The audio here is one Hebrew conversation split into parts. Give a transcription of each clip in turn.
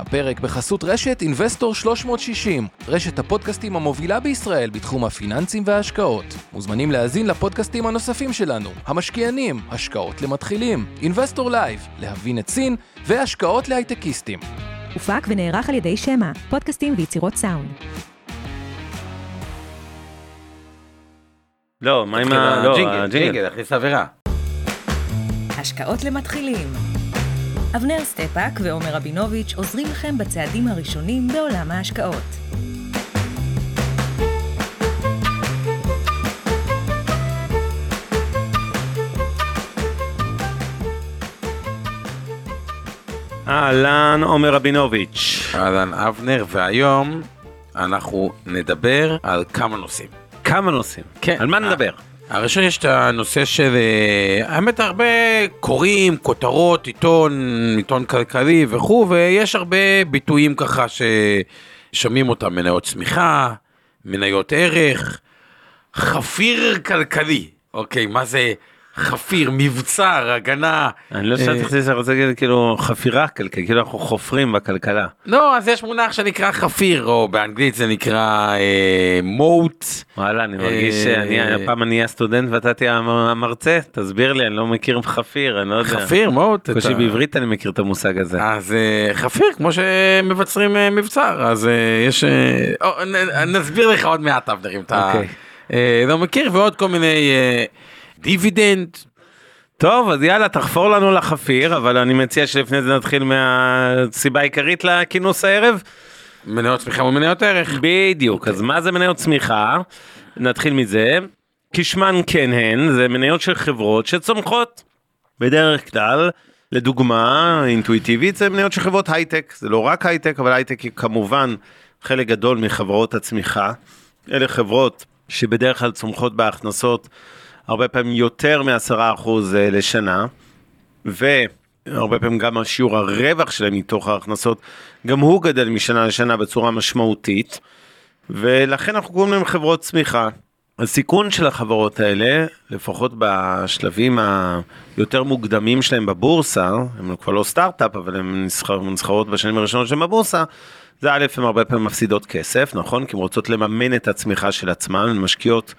הפרק בחסות רשת אינבסטור 360, רשת הפודקאסטים המובילה בישראל בתחום הפיננסים וההשקעות. מוזמנים להאזין לפודקאסטים הנוספים שלנו, המשקיענים, השקעות למתחילים, אינבסטור לייב, להבין את סין, והשקעות להייטקיסטים. הופק ונערך על ידי שמע, פודקאסטים ויצירות סאונד. לא, מה עם ה... לא, הג'ינגל, הג'ינגל. ג'ינגל, להכניס אווירה. השקעות למתחילים. אבנר סטפאק ועומר רבינוביץ' עוזרים לכם בצעדים הראשונים בעולם ההשקעות. אהלן, עומר רבינוביץ'. אהלן אבנר, והיום אנחנו נדבר על כמה נושאים. כמה נושאים. כן. על מה נדבר? הראשון יש את הנושא של, אה, האמת הרבה קוראים, כותרות, עיתון, עיתון כלכלי וכו', ויש הרבה ביטויים ככה ששומעים אותם, מניות צמיחה, מניות ערך, חפיר כלכלי. אוקיי, מה זה חפיר, מבצר, הגנה. אני לא שאלתי איך זה, רוצה להגיד כאילו חפירה כלכלית, כאילו אנחנו חופרים בכלכלה. לא, אז יש מונח שנקרא חפיר, או באנגלית זה נקרא אה, מוט. וואלה, אני מרגיש אה, שאני, הפעם אני אהיה הסטודנט ואתה תהיה המ- המרצה, תסביר לי, אני לא מכיר חפיר, אני לא יודע. חפיר, moat. בקושי אתה- בעברית אני מכיר את המושג הזה. אז אה, חפיר כמו שמבצרים אה, מבצר אז אה, יש אה, נסביר לך עוד מעט אבנר אם אתה אוקיי. אה, לא מכיר ועוד כל מיני אה, דיבידנד טוב, אז יאללה, תחפור לנו לחפיר, אבל אני מציע שלפני זה נתחיל מהסיבה העיקרית לכינוס הערב. מניות צמיחה ומניות ערך. בדיוק, אז מה זה מניות צמיחה? נתחיל מזה. כשמן כן הן, זה מניות של חברות שצומחות. בדרך כלל, לדוגמה, אינטואיטיבית זה מניות של חברות הייטק, זה לא רק הייטק, אבל הייטק היא כמובן חלק גדול מחברות הצמיחה. אלה חברות שבדרך כלל צומחות בהכנסות הרבה פעמים יותר מ-10% לשנה, והרבה פעמים גם השיעור הרווח שלהם מתוך ההכנסות, גם הוא גדל משנה לשנה בצורה משמעותית, ולכן אנחנו קוראים להם חברות צמיחה. הסיכון של החברות האלה, לפחות בשלבים היותר מוקדמים שלהם בבורסה, הם כבר לא סטארט-אפ, אבל הן נסחר- נסחרות בשנים הראשונות שלהם בבורסה, זה א', הן הרבה פעמים מפסידות כסף, נכון? כי הן רוצות לממן את הצמיחה של עצמן, הן משקיעות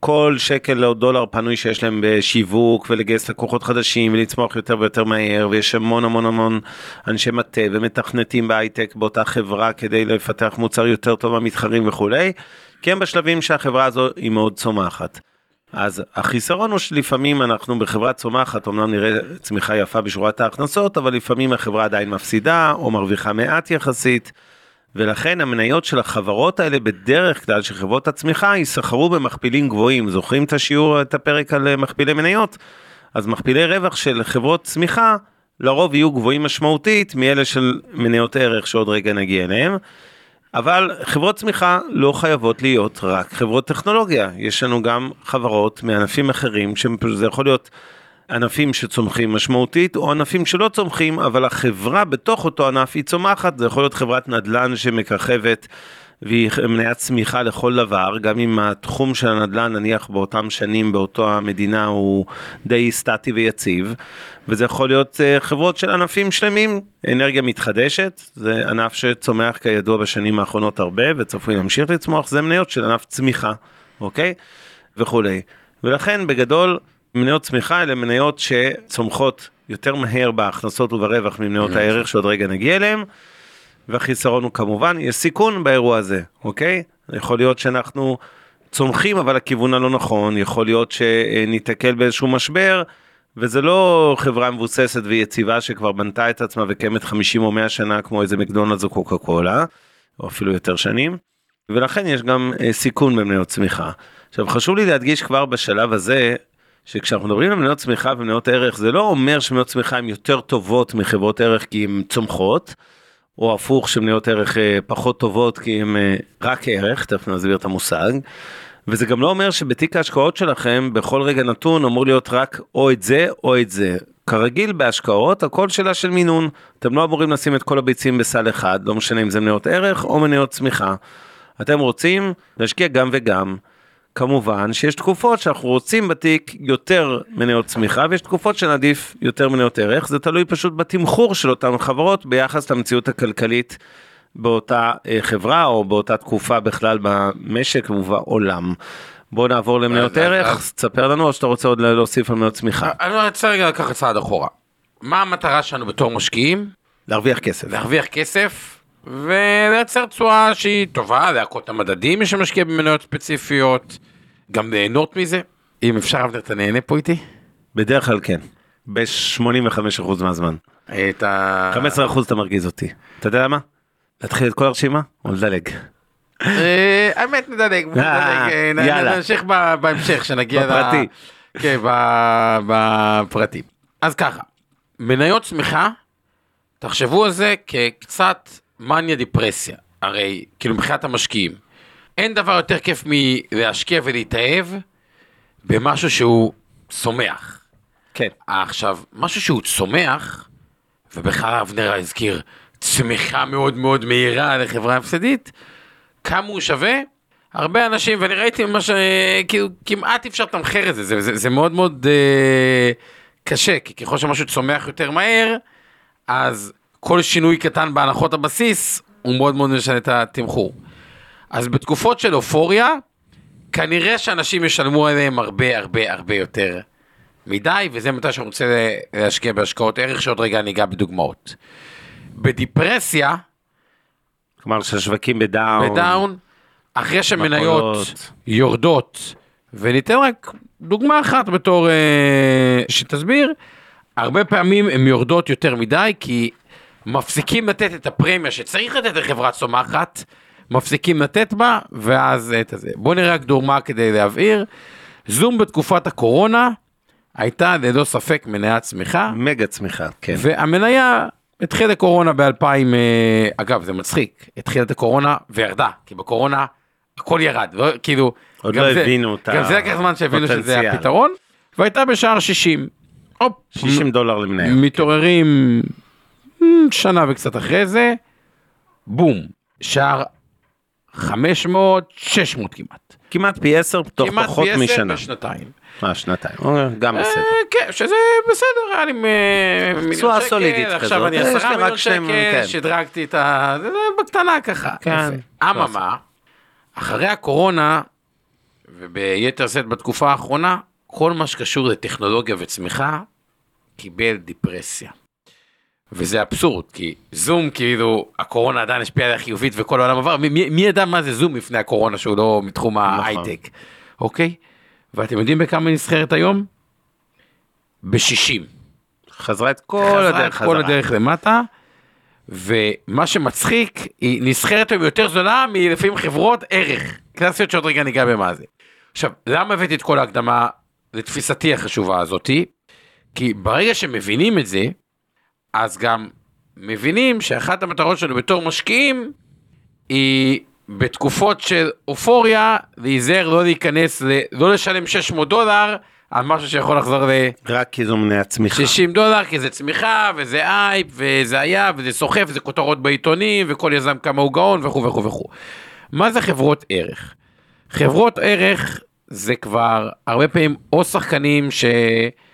כל שקל או דולר פנוי שיש להם בשיווק ולגייס לקוחות חדשים ולצמוח יותר ויותר מהר ויש המון המון המון אנשי מטה ומתכנתים בהייטק באותה חברה כדי לפתח מוצר יותר טוב מהמתחרים וכולי, כי הם בשלבים שהחברה הזו היא מאוד צומחת. אז החיסרון הוא שלפעמים אנחנו בחברה צומחת, אמנם נראה צמיחה יפה בשורת ההכנסות, אבל לפעמים החברה עדיין מפסידה או מרוויחה מעט יחסית. ולכן המניות של החברות האלה בדרך כלל של חברות הצמיחה ייסחרו במכפילים גבוהים. זוכרים את השיעור את הפרק על אה, מכפילי מניות? אז מכפילי רווח של חברות צמיחה לרוב יהיו גבוהים משמעותית מאלה של מניות ערך שעוד רגע נגיע אליהם. אבל חברות צמיחה לא חייבות להיות רק חברות טכנולוגיה. יש לנו גם חברות מענפים אחרים שזה יכול להיות ענפים שצומחים משמעותית או ענפים שלא צומחים אבל החברה בתוך אותו ענף היא צומחת. זה יכול להיות חברת נדל"ן שמככבת והיא מניית צמיחה לכל דבר. גם אם התחום של הנדל"ן נניח באותם שנים באותו המדינה הוא די סטטי ויציב וזה יכול להיות אה, חברות של ענפים שלמים. אנרגיה מתחדשת זה ענף שצומח כידוע בשנים האחרונות הרבה וצפוי להמשיך לצמוח. זה מניות של ענף צמיחה אוקיי? וכולי. ולכן בגדול מניות צמיחה אלה מניות שצומחות יותר מהר בהכנסות וברווח ממניות הערך שעוד רגע נגיע אליהם. והחיסרון הוא כמובן יש סיכון באירוע הזה אוקיי יכול להיות שאנחנו צומחים אבל הכיוון הלא נכון יכול להיות שניתקל באיזשהו משבר וזה לא חברה מבוססת ויציבה שכבר בנתה את עצמה וקיימת 50 או 100 שנה כמו איזה מקדונלדס או קוקה קולה או אפילו יותר שנים ולכן יש גם אה, סיכון במניות צמיחה. עכשיו חשוב לי להדגיש כבר בשלב הזה שכשאנחנו מדברים על מניות צמיחה ומניות ערך זה לא אומר שמניות צמיחה הן יותר טובות מחברות ערך כי הן צומחות. או הפוך שמניות ערך אה, פחות טובות כי הן אה, רק ערך, תכף נסביר את המושג. וזה גם לא אומר שבתיק ההשקעות שלכם בכל רגע נתון אמור להיות רק או את זה או את זה. כרגיל בהשקעות הכל שאלה של מינון, אתם לא אמורים לשים את כל הביצים בסל אחד, לא משנה אם זה מניות ערך או מניות צמיחה. אתם רוצים להשקיע גם וגם. כמובן שיש תקופות שאנחנו רוצים בתיק יותר מניות צמיחה ויש תקופות שנעדיף יותר מניות ערך זה תלוי פשוט בתמחור של אותן חברות ביחס למציאות הכלכלית באותה אה, חברה או באותה תקופה בכלל במשק ובעולם. בוא נעבור למניות אז- ערך, אז- תספר לנו או שאתה רוצה עוד להוסיף על מניות צמיחה. אני רוצה רגע לקחת צעד אחורה. מה המטרה שלנו בתור משקיעים? להרוויח כסף. להרוויח כסף ולייצר תשואה שהיא טובה, להכות המדדים מי שמשקיע במניות ספציפיות, גם ליהנות מזה. אם אפשר אבנר אתה נהנה פה איתי? בדרך כלל כן. ב-85% מהזמן. את ה... 15% אתה מרגיז אותי. אתה יודע למה? להתחיל את כל הרשימה או לדלג? אה, האמת נדלג, אה, יאללה. נמשיך בהמשך שנגיע בפרטי. כן, ב- בפרטים. אז ככה, מניות צמיחה, תחשבו על זה כקצת מניה דיפרסיה, הרי כאילו מבחינת המשקיעים. אין דבר יותר כיף מלהשקיע ולהתאהב במשהו שהוא צומח. כן. עכשיו, משהו שהוא צומח, ובכלל אבנר הזכיר צמיחה מאוד מאוד מהירה לחברה הפסדית, כמה הוא שווה? הרבה אנשים, ואני ראיתי מה ש... כאילו, כמעט אי אפשר לתמחר את זה, זה, זה, זה מאוד מאוד אה, קשה, כי ככל שמשהו צומח יותר מהר, אז כל שינוי קטן בהנחות הבסיס, הוא מאוד מאוד משנה את התמחור. אז בתקופות של אופוריה, כנראה שאנשים ישלמו עליהם הרבה הרבה הרבה יותר מדי, וזה מתי שאני רוצה להשקיע בהשקעות ערך, שעוד רגע אני אגע בדוגמאות. בדיפרסיה, כלומר שהשווקים בדאון. בדאון, אחרי שמניות. יורדות, וניתן רק דוגמה אחת בתור אה, שתסביר, הרבה פעמים הן יורדות יותר מדי, כי מפסיקים לתת את הפרמיה שצריך לתת לחברה צומחת, מפסיקים לתת בה, ואז את הזה. בואו נראה רק דוגמה כדי להבהיר. זום בתקופת הקורונה הייתה ללא ספק מניית צמיחה, מגה צמיחה, כן. והמניה התחילה הקורונה ב-2000, אה, אגב זה מצחיק, התחילה את הקורונה וירדה, כי בקורונה הכל ירד, לא, כאילו, עוד לא זה- הבינו את גם זה לקח זמן שהבינו שזה. הפתרון, והייתה בשער 60. הופ, 60 דולר למניה. מתעוררים אה, שנה וקצת אחרי זה, בום, שער 500, 600 כמעט. כמעט פי 10 תוך כמעט פחות פי עשר משנה. בשנתיים. אה, שנתיים. אוקיי, גם בסדר. אה, כן, שזה בסדר, היה לי אה, מיליון שקל, עכשיו. אני עשרה מיליון שני- כן. שקל, שדרגתי את ה... זה בקטנה ככה. כן. אממה, אחרי הקורונה, וביתר שאת בתקופה האחרונה, כל מה שקשור לטכנולוגיה וצמיחה, קיבל דיפרסיה. וזה אבסורד, כי זום כאילו, הקורונה עדיין השפיעה עליה חיובית וכל העולם עבר, מי, מי, ידע מה זה זום לפני הקורונה שהוא לא מתחום ההייטק, אוקיי? ואתם יודעים בכמה היא נסחרת היום? ב-60. חזרה את כל חזרה הדרך את כל חזרה. הדרך למטה, ומה שמצחיק, היא נסחרת היום יותר זולה מלפעמים חברות ערך, קלאסיות שעוד רגע ניגע במה זה. עכשיו, למה הבאתי את כל ההקדמה לתפיסתי החשובה הזאתי? כי ברגע שמבינים את זה, אז גם מבינים שאחת המטרות שלנו בתור משקיעים, היא בתקופות של אופוריה, להיזהר לא להיכנס, ל... לא לשלם 600 דולר על משהו שיכול לחזור ל... רק כי זו מניה צמיחה. 60 דולר כי זה צמיחה וזה אייפ וזה היה וזה סוחף וזה כותרות בעיתונים וכל יזם כמה הוא גאון וכו' וכו' וכו'. מה זה חברות ערך? חברות ערך זה כבר הרבה פעמים או שחקנים שמאוד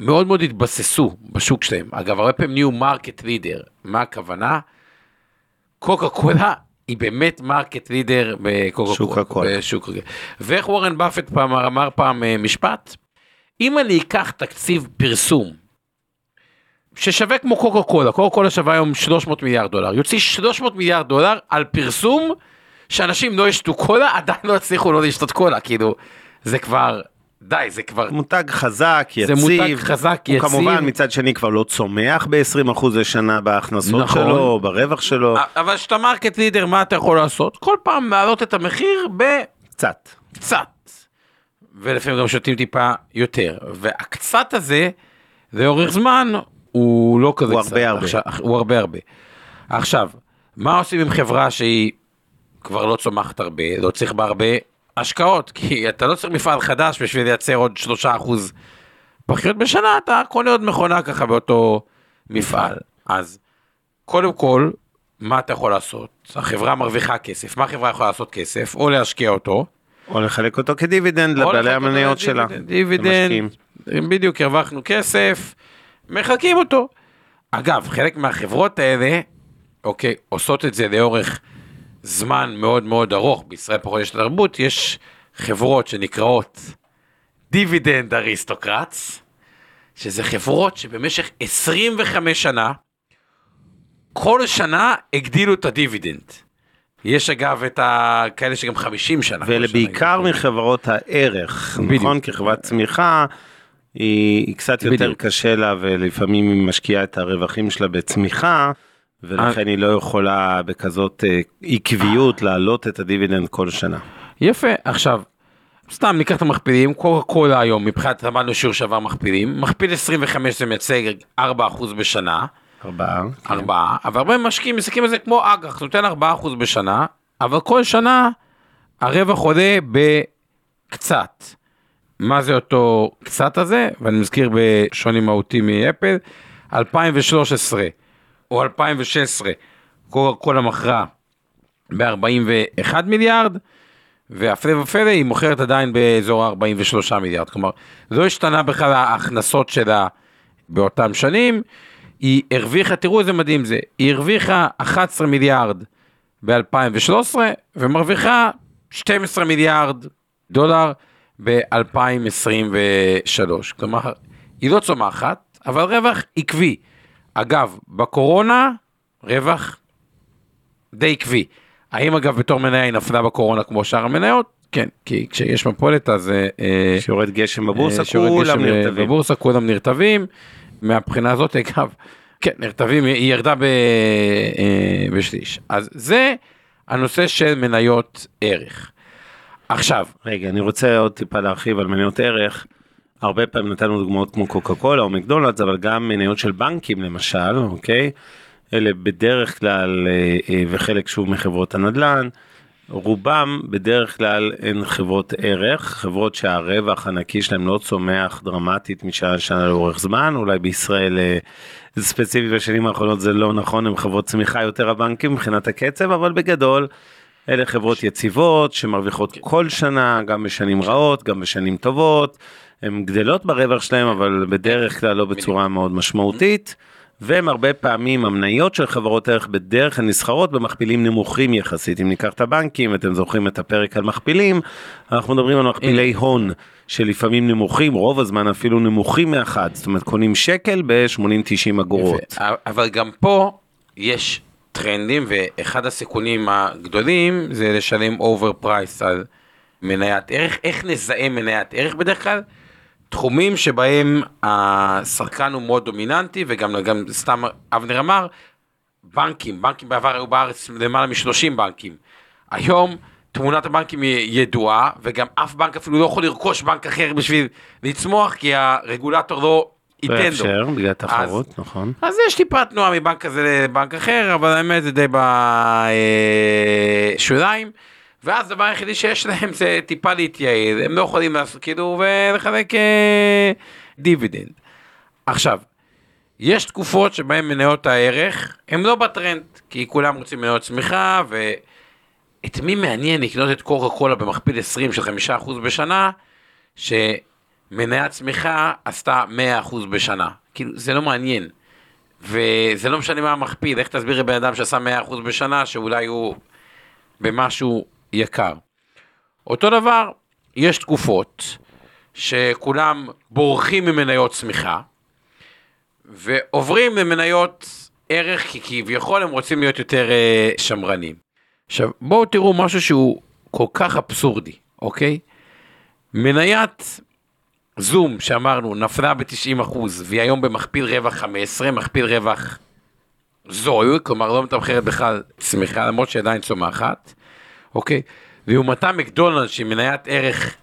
מאוד התבססו בשוק שלהם. אגב, הרבה פעמים נהיו market leader. מה הכוונה? קוקה קולה היא באמת market leader בקוקה שוק קולה. בשוק הקולה. ואיך וורן באפט פעם אמר פעם אה, משפט? אם אני אקח תקציב פרסום ששווה כמו קוקה קולה, קוקה קולה שווה היום 300 מיליארד דולר, יוציא 300 מיליארד דולר על פרסום שאנשים לא ישתו קולה, עדיין לא יצליחו לא לשתות קולה, כאילו, זה כבר, די, זה כבר, מותג חזק, יציב. זה מותג חזק, הוא יציב. כמובן מצד שני כבר לא צומח ב-20% לשנה בהכנסות נכון. שלו, ברווח שלו. אבל כשאתה market leader, מה אתה יכול לעשות? כל פעם להעלות את המחיר קצת. בקצת, ולפעמים גם שותים טיפה יותר, והקצת הזה, לאורך זמן, הוא לא כזה הוא קצת. הרבה הרבה. עכשיו, הוא הרבה הרבה. עכשיו, מה עושים עם חברה שהיא כבר לא צומחת הרבה, לא צריך בה הרבה השקעות, כי אתה לא צריך מפעל חדש בשביל לייצר עוד שלושה אחוז פחיות בשנה, אתה קונה עוד מכונה ככה באותו מפעל. אז קודם כל, מה אתה יכול לעשות? החברה מרוויחה כסף, מה החברה יכולה לעשות כסף? או להשקיע אותו, או לחלק אותו כדיבידנד לבעלי המניות שלה. דיבידנד, למשקיעים. בדיוק הרווחנו כסף, מחלקים אותו. אגב, חלק מהחברות האלה, אוקיי, עושות את זה לאורך זמן מאוד מאוד ארוך, בישראל פחות יש תרבות, יש חברות שנקראות dividend aristocrats, שזה חברות שבמשך 25 שנה, כל שנה הגדילו את הדיבידנד. יש אגב את ה... כאלה שגם 50 שנה. ואלה בעיקר. מחברות הערך, בדיוק. נכון? כי חברת צמיחה היא, היא קצת יותר בדיוק. קשה לה ולפעמים היא משקיעה את הרווחים שלה בצמיחה. ולכן היא לא יכולה בכזאת אה, עקביות להעלות את הדיבידנד כל שנה. יפה, עכשיו, סתם ניקח את המכפילים, קוקה קולה היום מבחינת למדנו שיעור שעבר מכפילים, מכפיל 25 זה מייצג 4% בשנה, ארבעה. כן. 4, אבל הרבה משקיעים מסתכלים על זה כמו אג"ח, זה נותן 4% בשנה, אבל כל שנה הרווח עולה בקצת. מה זה אותו קצת הזה? ואני מזכיר בשוני מהותי מאפל, 2013 או 2016, קוקה קולה מכרה ב-41 מיליארד, והפלא ופלא היא מוכרת עדיין באזור ה-43 מיליארד, כלומר לא השתנה בכלל ההכנסות שלה באותם שנים, היא הרוויחה, תראו איזה מדהים זה, היא הרוויחה 11 מיליארד ב-2013 ומרוויחה 12 מיליארד דולר ב-2023, כלומר היא לא צומחת, אבל רווח עקבי. אגב, בקורונה רווח די עקבי. האם אגב בתור מניה היא נפלה בקורונה כמו שאר המניות? כן, כי כשיש מפולת אז... אה, אה, שיורד גשם בבורסה אה, שיורד כולם גשם, נרטבים. בבורסה כולם נרטבים. מהבחינה הזאת אגב, כן, נרטבים, היא ירדה ב, בשליש. אז זה הנושא של מניות ערך. עכשיו, רגע, אני רוצה עוד טיפה להרחיב על מניות ערך. הרבה פעמים נתנו דוגמאות כמו קוקה קולה או מקדונלדס, אבל גם מניות של בנקים למשל, אוקיי? אלה בדרך כלל, אה, אה, וחלק שוב מחברות הנדל"ן, רובם בדרך כלל הן חברות ערך, חברות שהרווח הנקי שלהם לא צומח דרמטית משנה לשנה לאורך זמן, אולי בישראל אה, ספציפית בשנים האחרונות זה לא נכון, הן חברות צמיחה יותר הבנקים מבחינת הקצב, אבל בגדול אלה חברות יציבות שמרוויחות כל שנה, גם בשנים רעות, גם בשנים טובות, הן גדלות ברווח שלהם, אבל בדרך כלל לא בצורה מאוד משמעותית. והם הרבה פעמים המניות של חברות ערך בדרך כלל נסחרות במכפילים נמוכים יחסית אם ניקח את הבנקים אתם זוכרים את הפרק על מכפילים אנחנו מדברים על מכפילי הון שלפעמים נמוכים רוב הזמן אפילו נמוכים מאחד זאת אומרת קונים שקל ב-80-90 אגורות. אבל גם פה יש טרנדים ואחד הסיכונים הגדולים זה לשלם over price על מניית ערך. איך נזהה מניית ערך בדרך כלל? תחומים שבהם השחקן הוא מאוד דומיננטי וגם גם סתם אבנר אמר, בנקים, בנקים בעבר היו בארץ למעלה מ-30 בנקים. היום תמונת הבנקים היא ידועה וגם אף בנק אפילו לא יכול לרכוש בנק אחר בשביל לצמוח כי הרגולטור לא ייתן לו. אפשר בגלל תחרות נכון. אז יש טיפה תנועה מבנק כזה לבנק אחר, אבל האמת זה די בשוליים. ואז הדבר היחידי שיש להם זה טיפה להתייעל, הם לא יכולים לעשות כאילו ולחלק אה, דיבידנד. עכשיו, יש תקופות שבהן מניות הערך הם לא בטרנד, כי כולם רוצים מניות צמיחה, ואת מי מעניין לקנות את קוקה קולה במכפיל 20 של 5% בשנה, שמניית צמיחה עשתה 100% בשנה. כאילו, זה לא מעניין. וזה לא משנה מה המכפיל, איך תסביר לבן אדם שעשה 100% בשנה, שאולי הוא במשהו יקר. אותו דבר, יש תקופות שכולם בורחים ממניות צמיחה, ועוברים למניות ערך, כי כביכול הם רוצים להיות יותר אה, שמרנים. עכשיו, בואו תראו משהו שהוא כל כך אבסורדי, אוקיי? מניית זום שאמרנו נפלה ב-90% והיא היום במכפיל רווח 15, מכפיל רווח זול, כלומר לא מתמחרת בכלל צמיחה למרות שעדיין צומחת, אוקיי? לעומתה מקדונלד שהיא מניית ערך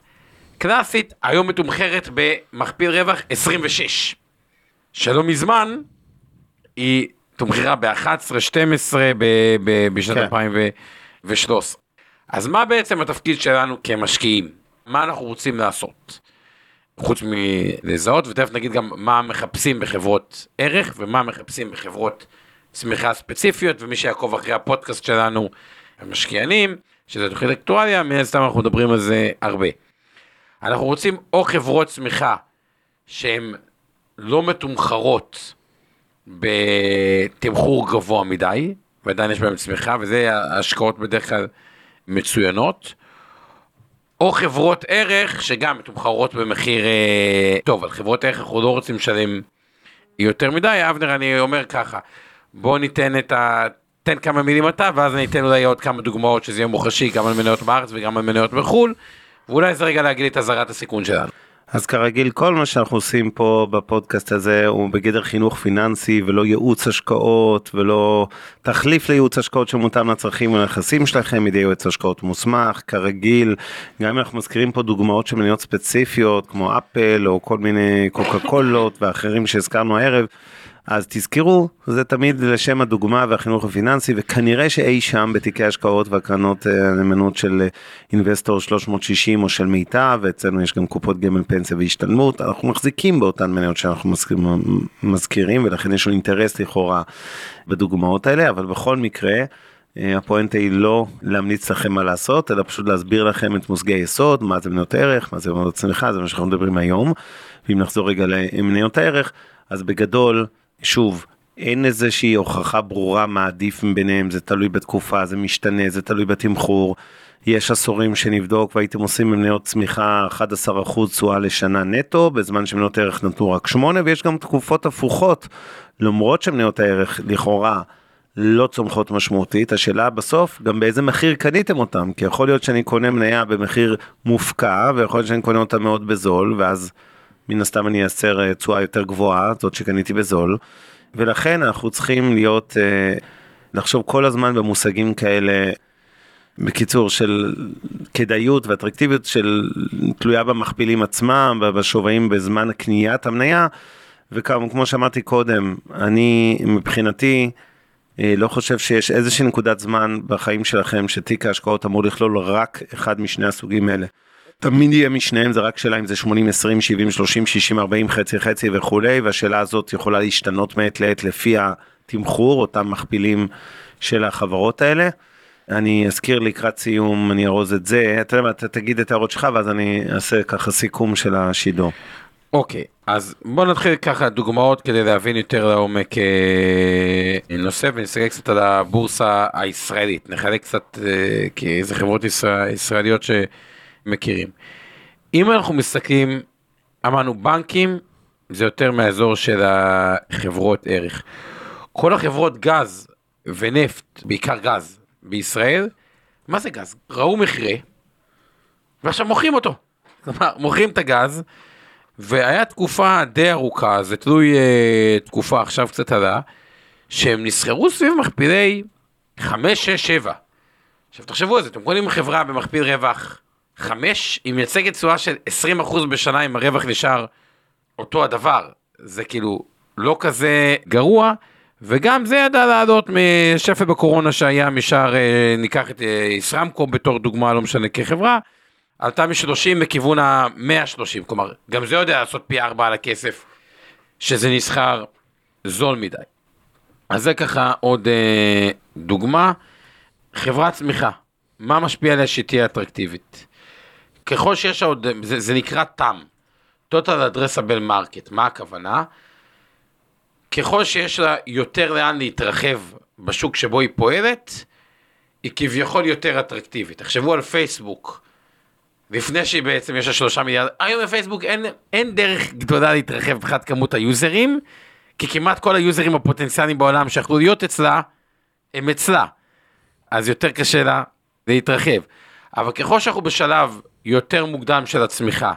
קלאסית, היום מתומחרת במכפיל רווח 26, שלא מזמן היא תומחרה ב-11, 12 ב- ב- בשנת כן. 2013. אז מה בעצם התפקיד שלנו כמשקיעים? מה אנחנו רוצים לעשות? חוץ מלזהות, ותכף נגיד גם מה מחפשים בחברות ערך ומה מחפשים בחברות צמיחה ספציפיות, ומי שיעקוב אחרי הפודקאסט שלנו, המשקיענים, שזה תוכנית אקטואליה, מן הסתם אנחנו מדברים על זה הרבה. אנחנו רוצים או חברות צמיחה שהן לא מתומחרות בתמחור גבוה מדי, ועדיין יש בהן צמיחה, וזה השקעות בדרך כלל מצוינות, או חברות ערך שגם מתומחרות במחיר אה, טוב, על חברות ערך אנחנו לא רוצים לשלם יותר מדי, אבנר אני אומר ככה, בוא ניתן את ה... תן כמה מילים אתה, ואז אני אתן אולי עוד כמה דוגמאות שזה יהיה מוחשי גם על מניות בארץ וגם על מניות בחו"ל, ואולי זה רגע להגיד את אזהרת הסיכון שלנו. אז כרגיל כל מה שאנחנו עושים פה בפודקאסט הזה הוא בגדר חינוך פיננסי ולא ייעוץ השקעות ולא תחליף לייעוץ השקעות שמותאם לצרכים ולנכסים שלכם מדי יועץ השקעות מוסמך כרגיל גם אם אנחנו מזכירים פה דוגמאות של מניות ספציפיות כמו אפל או כל מיני קוקה קולות ואחרים שהזכרנו הערב. אז תזכרו, זה תמיד לשם הדוגמה והחינוך הפיננסי, וכנראה שאי שם בתיקי השקעות והקרנות הנאמנות אה, של אינבסטור אה, 360 או של מיטב, ואצלנו יש גם קופות גמל פנסיה והשתלמות, אנחנו מחזיקים באותן מניות שאנחנו מזכירים, ולכן יש לנו אינטרס לכאורה בדוגמאות האלה, אבל בכל מקרה, אה, הפואנטה היא לא להמליץ לכם מה לעשות, אלא פשוט להסביר לכם את מושגי היסוד, מה זה מניות ערך, מה זה מניות צמיחה, זה מה שאנחנו מדברים היום. ואם נחזור רגע למניות הערך, אז בגדול, שוב, אין איזושהי הוכחה ברורה מה עדיף ביניהם, זה תלוי בתקופה, זה משתנה, זה תלוי בתמחור. יש עשורים שנבדוק והייתם עושים במניות צמיחה 11% תשואה לשנה נטו, בזמן שמניות הערך נתנו רק 8, ויש גם תקופות הפוכות, למרות שמניות הערך לכאורה לא צומחות משמעותית, השאלה בסוף גם באיזה מחיר קניתם אותם, כי יכול להיות שאני קונה מניה במחיר מופקע, ויכול להיות שאני קונה אותה מאוד בזול, ואז מן הסתם אני אייצר אה, תשואה יותר גבוהה, זאת שקניתי בזול, ולכן אנחנו צריכים להיות, אה, לחשוב כל הזמן במושגים כאלה, בקיצור של כדאיות ואטרקטיביות של תלויה במכפילים עצמם, בשווים בזמן קניית המניה, וכמו שאמרתי קודם, אני מבחינתי, אה, לא חושב שיש איזושהי נקודת זמן בחיים שלכם שתיק ההשקעות אמור לכלול רק אחד משני הסוגים האלה. תמיד יהיה משניהם זה רק שאלה אם זה 80 20 70 30 60 40 חצי חצי וכולי והשאלה הזאת יכולה להשתנות מעת לעת לפי התמחור אותם מכפילים של החברות האלה. אני אזכיר לקראת סיום אני ארוז את זה אתה יודע מה אתה תגיד את ההערות שלך ואז אני אעשה ככה סיכום של השידור. אוקיי okay, אז בוא נתחיל ככה דוגמאות כדי להבין יותר לעומק אה, נושא ונסתכל קצת על הבורסה הישראלית נחלק קצת אה, כי זה חברות ישראל, ישראליות ש... מכירים. אם אנחנו מסתכלים, אמרנו בנקים, זה יותר מהאזור של החברות ערך. כל החברות גז ונפט, בעיקר גז, בישראל, מה זה גז? ראו מכרה, ועכשיו מוכרים אותו. כלומר, מוכרים את הגז, והיה תקופה די ארוכה, זה תלוי uh, תקופה, עכשיו קצת עלה, שהם נסחרו סביב מכפילי 5, 6, 7. עכשיו תחשבו על זה, אתם קונים חברה במכפיל רווח חמש, היא מייצגת תשואה של 20% בשנה אם הרווח נשאר אותו הדבר. זה כאילו לא כזה גרוע, וגם זה ידע לעלות משפל בקורונה שהיה משאר, אה, ניקח את אה, ישראמקו בתור דוגמה, לא משנה כחברה, עלתה מ-30 לכיוון ה-130, כלומר, גם זה יודע לעשות פי 4 על הכסף, שזה נסחר זול מדי. אז זה ככה עוד אה, דוגמה. חברת צמיחה, מה משפיע עליה שתהיה אטרקטיבית? ככל שיש עוד, זה, זה נקרא TAM, total addressable market, מה הכוונה? ככל שיש לה יותר לאן להתרחב בשוק שבו היא פועלת, היא כביכול יותר אטרקטיבית. תחשבו על פייסבוק, לפני שהיא בעצם יש לה שלושה מיליארד, היום בפייסבוק אין, אין דרך גדולה להתרחב מבחינת כמות היוזרים, כי כמעט כל היוזרים הפוטנציאליים בעולם שיכלו להיות אצלה, הם אצלה. אז יותר קשה לה להתרחב. אבל ככל שאנחנו בשלב יותר מוקדם של הצמיחה,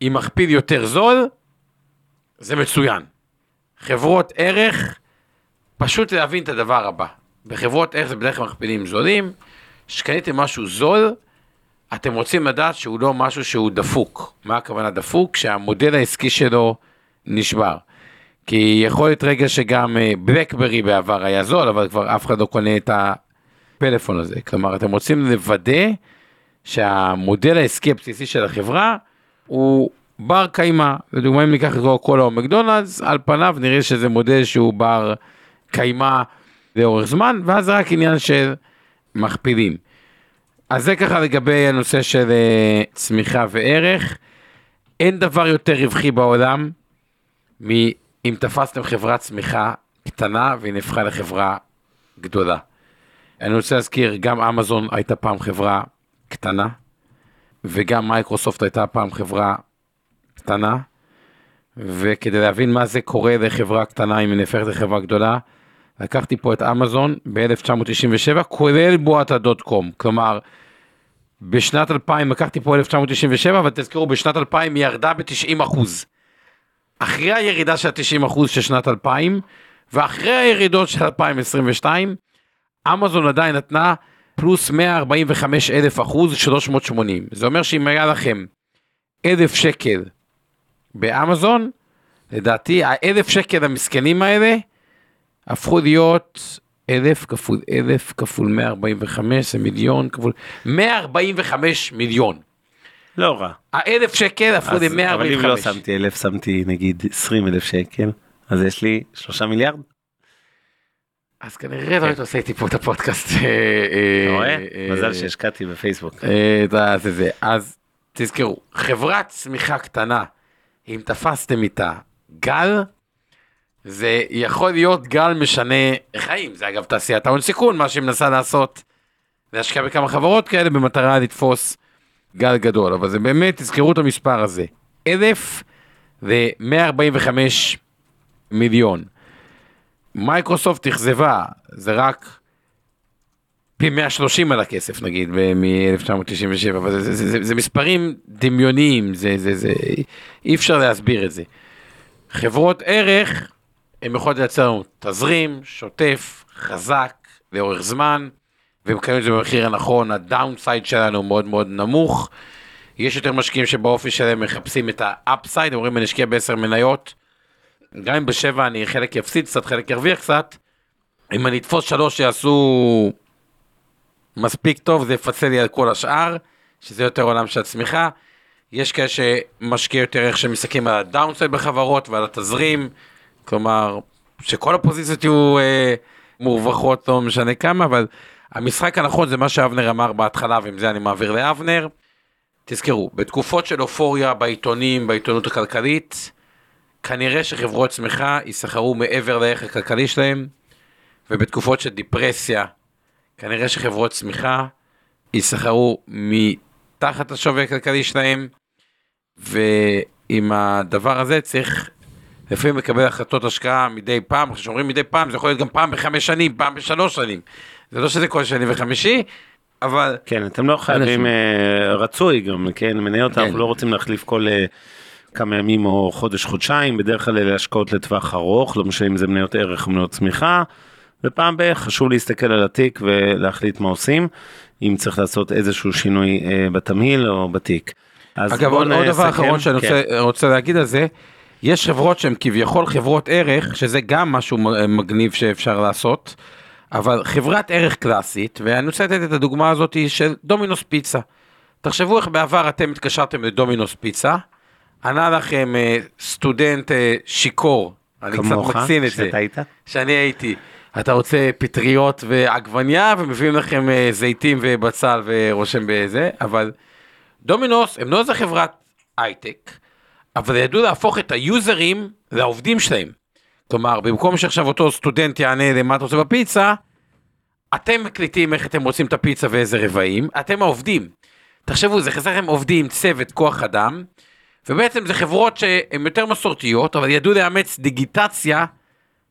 עם מכפיל יותר זול, זה מצוין. חברות ערך, פשוט להבין את הדבר הבא. בחברות ערך זה בדרך כלל מכפילים זולים, כשקניתם משהו זול, אתם רוצים לדעת שהוא לא משהו שהוא דפוק. מה הכוונה דפוק? שהמודל העסקי שלו נשבר. כי יכול להיות רגע שגם בלקברי אה, בעבר היה זול, אבל כבר אף אחד לא קונה את הפלאפון הזה. כלומר, אתם רוצים לוודא שהמודל העסקי הבסיסי של החברה הוא בר קיימא. לדוגמה, אם ניקח את קולה או מקדונלדס, על פניו נראה שזה מודל שהוא בר קיימא לאורך זמן, ואז זה רק עניין של מכפילים. אז זה ככה לגבי הנושא של אה, צמיחה וערך. אין דבר יותר רווחי בעולם מאם תפסתם חברת צמיחה קטנה והיא נהפכה לחברה גדולה. אני רוצה להזכיר, גם אמזון הייתה פעם חברה קטנה, וגם מייקרוסופט הייתה פעם חברה קטנה, וכדי להבין מה זה קורה לחברה קטנה אם היא נהפכת לחברה גדולה, לקחתי פה את אמזון ב-1997, כולל בועת הדוט קום, כלומר, בשנת 2000 לקחתי פה 1997, אבל תזכרו, בשנת 2000 היא ירדה ב-90 אחוז. אחרי הירידה של 90 אחוז של שנת 2000, ואחרי הירידות של 2022, אמזון עדיין נתנה פלוס 145 אלף אחוז 380. זה אומר שאם היה לכם אלף שקל באמזון, לדעתי האלף שקל המסכנים האלה הפכו להיות אלף כפול אלף כפול 145 זה מיליון כפול 145 מיליון. לא רע. האלף שקל הפכו אז- ל-145. אבל אם לא שמתי אלף, שמתי נגיד 20 אלף שקל, אז יש לי שלושה מיליארד. אז כנראה לא היית עושה איתי פה את הפודקאסט. אה, אתה רואה? אה, מזל אה, שהשקעתי בפייסבוק. אה. אז תזכרו, חברת צמיחה קטנה, אם תפסתם איתה גל, זה יכול להיות גל משנה חיים. זה אגב תעשיית ההון סיכון, מה שהיא מנסה לעשות, להשקיע בכמה חברות כאלה במטרה לתפוס גל גדול. אבל זה באמת, תזכרו את המספר הזה. אלף ו-145 מיליון. מייקרוסופט אכזבה, זה רק פי 130 על הכסף נגיד מ-1997, אבל זה, זה, זה, זה מספרים דמיוניים, זה, זה, זה, אי אפשר להסביר את זה. חברות ערך, הן יכולות לייצר לנו תזרים, שוטף, חזק, לאורך זמן, והם מקבלים את זה במחיר הנכון, ה downside שלנו מאוד מאוד נמוך. יש יותר משקיעים שבאופי שלהם מחפשים את ה upside, אומרים אני אשקיע בעשר מניות, גם אם בשבע אני חלק יפסיד קצת, חלק ירוויח קצת, אם אני אתפוס שלוש שיעשו מספיק טוב, זה יפצל לי על כל השאר, שזה יותר עולם של הצמיחה. יש כאלה שמשקיע יותר איך שמסתכלים על הדאונסייד בחברות ועל התזרים, כלומר, שכל הפוזיציות יהיו אה, מורווחות, לא משנה כמה, אבל המשחק הנכון זה מה שאבנר אמר בהתחלה, ועם זה אני מעביר לאבנר. תזכרו, בתקופות של אופוריה בעיתונים, בעיתונות הכלכלית, כנראה שחברות צמיחה יסחרו מעבר לערך הכלכלי שלהם, ובתקופות של דיפרסיה, כנראה שחברות צמיחה יסחרו מתחת השווי הכלכלי שלהם, ועם הדבר הזה צריך לפעמים לקבל החלטות השקעה מדי פעם, כשאומרים מדי פעם זה יכול להיות גם פעם בחמש שנים, פעם בשלוש שנים. זה לא שזה כל שני וחמישי, אבל כן, אתם לא חייבים, אה, רצוי גם, כן, מניות כן. אנחנו לא רוצים להחליף כל אה, כמה ימים או חודש, חודשיים, בדרך כלל אלה השקעות לטווח ארוך, לא משנה אם זה מניות ערך או מניות צמיחה, ופעם בערך חשוב להסתכל על התיק ולהחליט מה עושים, אם צריך לעשות איזשהו שינוי אה, בתמהיל או בתיק. אגב, עוד, עוד דבר. אחרון שאני כן. רוצה, רוצה להגיד על זה, יש חברות שהן כביכול חברות ערך, שזה גם משהו מ- מגניב שאפשר לעשות, אבל חברת ערך קלאסית, ואני רוצה לתת את הדוגמה הזאת של דומינוס פיצה. תחשבו איך בעבר אתם התקשרתם לדומינוס פיצה, ענה לכם אה, סטודנט אה, שיכור, אני כמוך, קצת מקצין את זה, שאתה היית? שאני הייתי. אתה רוצה פטריות ועגבניה ומביאים לכם אה, זיתים ובצל ורושם בזה, אבל דומינוס הם לא איזה חברת הייטק, אבל ידעו להפוך את היוזרים לעובדים שלהם. כלומר, במקום שעכשיו אותו סטודנט יענה למה אתה רוצה בפיצה, אתם מקליטים איך אתם רוצים את הפיצה ואיזה רבעים, אתם העובדים. תחשבו, זה חסר לכם עובדים, צוות, כוח אדם, ובעצם זה חברות שהן יותר מסורתיות, אבל ידעו לאמץ דיגיטציה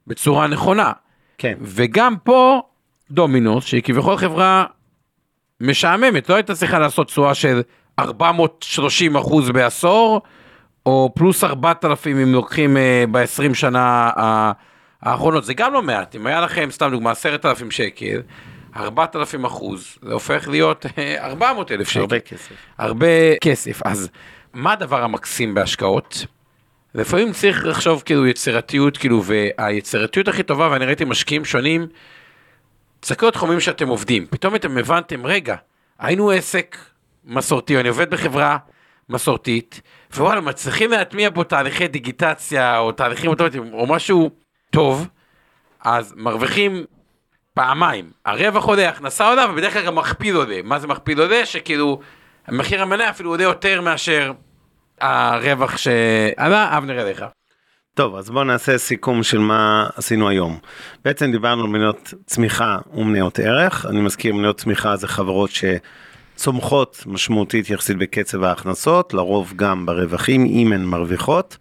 בצורה נכונה. כן, וגם פה דומינוס, שהיא כביכול חברה משעממת, לא הייתה צריכה לעשות תשואה של 430 אחוז בעשור, או פלוס 4,000 אם לוקחים uh, ב-20 שנה uh, האחרונות, זה גם לא מעט, אם היה לכם סתם דוגמה 10,000 שקל, 4,000 אחוז, זה הופך להיות אה, 400 אלף שקל. הרבה כסף. הרבה כסף. אז מה הדבר המקסים בהשקעות? לפעמים צריך לחשוב כאילו יצירתיות, כאילו, והיצירתיות הכי טובה, ואני ראיתי משקיעים שונים, תסתכלו על תחומים שאתם עובדים, פתאום אתם הבנתם, רגע, היינו עסק מסורתי, אני עובד בחברה מסורתית, ווואלה, מצליחים להטמיע פה תהליכי דיגיטציה, או תהליכים אוטומטיים, או משהו טוב, אז מרוויחים פעמיים, הרווח עולה, הכנסה עולה, ובדרך כלל גם מכפיל עולה. מה זה מכפיל עולה? שכאילו, מחיר המניה אפילו עולה יותר מאשר הרווח שעלה, אבנר אליך. טוב, אז בואו נעשה סיכום של מה עשינו היום. בעצם דיברנו על מניות צמיחה ומניות ערך. אני מזכיר, מניות צמיחה זה חברות שצומחות משמעותית יחסית בקצב ההכנסות, לרוב גם ברווחים, אם הן מרוויחות.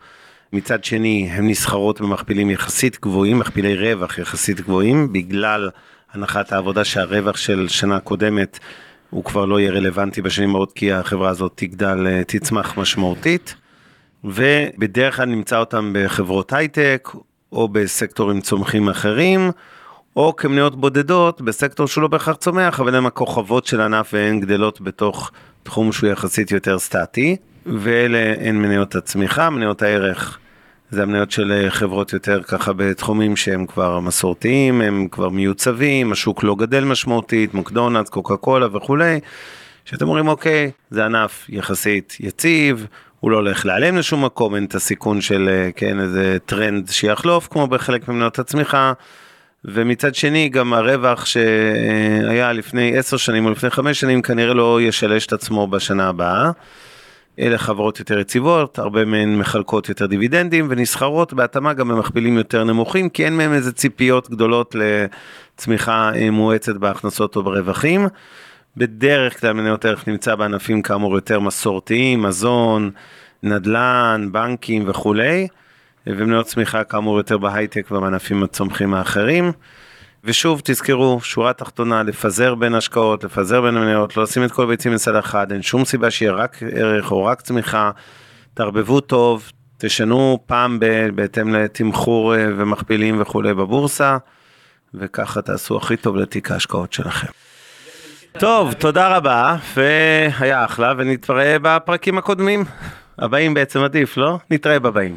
מצד שני, הן נסחרות במכפילים יחסית גבוהים, מכפילי רווח יחסית גבוהים, בגלל הנחת העבודה שהרווח של שנה קודמת הוא כבר לא יהיה רלוונטי בשנים הבאות, כי החברה הזאת תגדל, אה, תצמח משמעותית. ובדרך כלל נמצא אותם בחברות הייטק, או בסקטורים צומחים אחרים, או כמניות בודדות בסקטור שהוא לא בהכרח צומח, אבל הם הכוכבות של ענף והן גדלות בתוך תחום שהוא יחסית יותר סטטי, ואלה הן מניות הצמיחה, מניות הערך. זה המניות של חברות יותר ככה בתחומים שהם כבר מסורתיים, הם כבר מיוצבים, השוק לא גדל משמעותית, מקדונלדס, קוקה קולה וכולי, שאתם אומרים אוקיי, זה ענף יחסית יציב, הוא לא הולך להיעלם לשום מקום, אין את הסיכון של אה, כן איזה טרנד שיחלוף כמו בחלק ממניות הצמיחה. ומצד שני גם הרווח שהיה לפני 10 שנים או לפני 5 שנים כנראה לא ישלש את עצמו בשנה הבאה. אלה חברות יותר יציבות, הרבה מהן מחלקות יותר דיבידנדים ונסחרות בהתאמה גם במכפילים יותר נמוכים, כי אין מהן איזה ציפיות גדולות לצמיחה אה, מואצת בהכנסות או ברווחים. בדרך כלל מניות ערך נמצא בענפים כאמור יותר מסורתיים, מזון, נדל"ן, בנקים וכולי, ומניות צמיחה כאמור יותר בהייטק ובענפים הצומחים האחרים. ושוב תזכרו, שורה תחתונה, לפזר בין השקעות, לפזר בין המניות, לא לשים את כל הביצים לצד אחד, אין שום סיבה שיהיה רק ערך או רק צמיחה, תערבבו טוב, תשנו פעם ב- בהתאם לתמחור אה, ומכפילים וכולי בבורסה, וככה תעשו הכי טוב לתיק ההשקעות שלכם. טוב, תודה רבה, והיה אחלה, ונתראה בפרקים הקודמים. הבאים בעצם עדיף, לא? נתראה בבאים.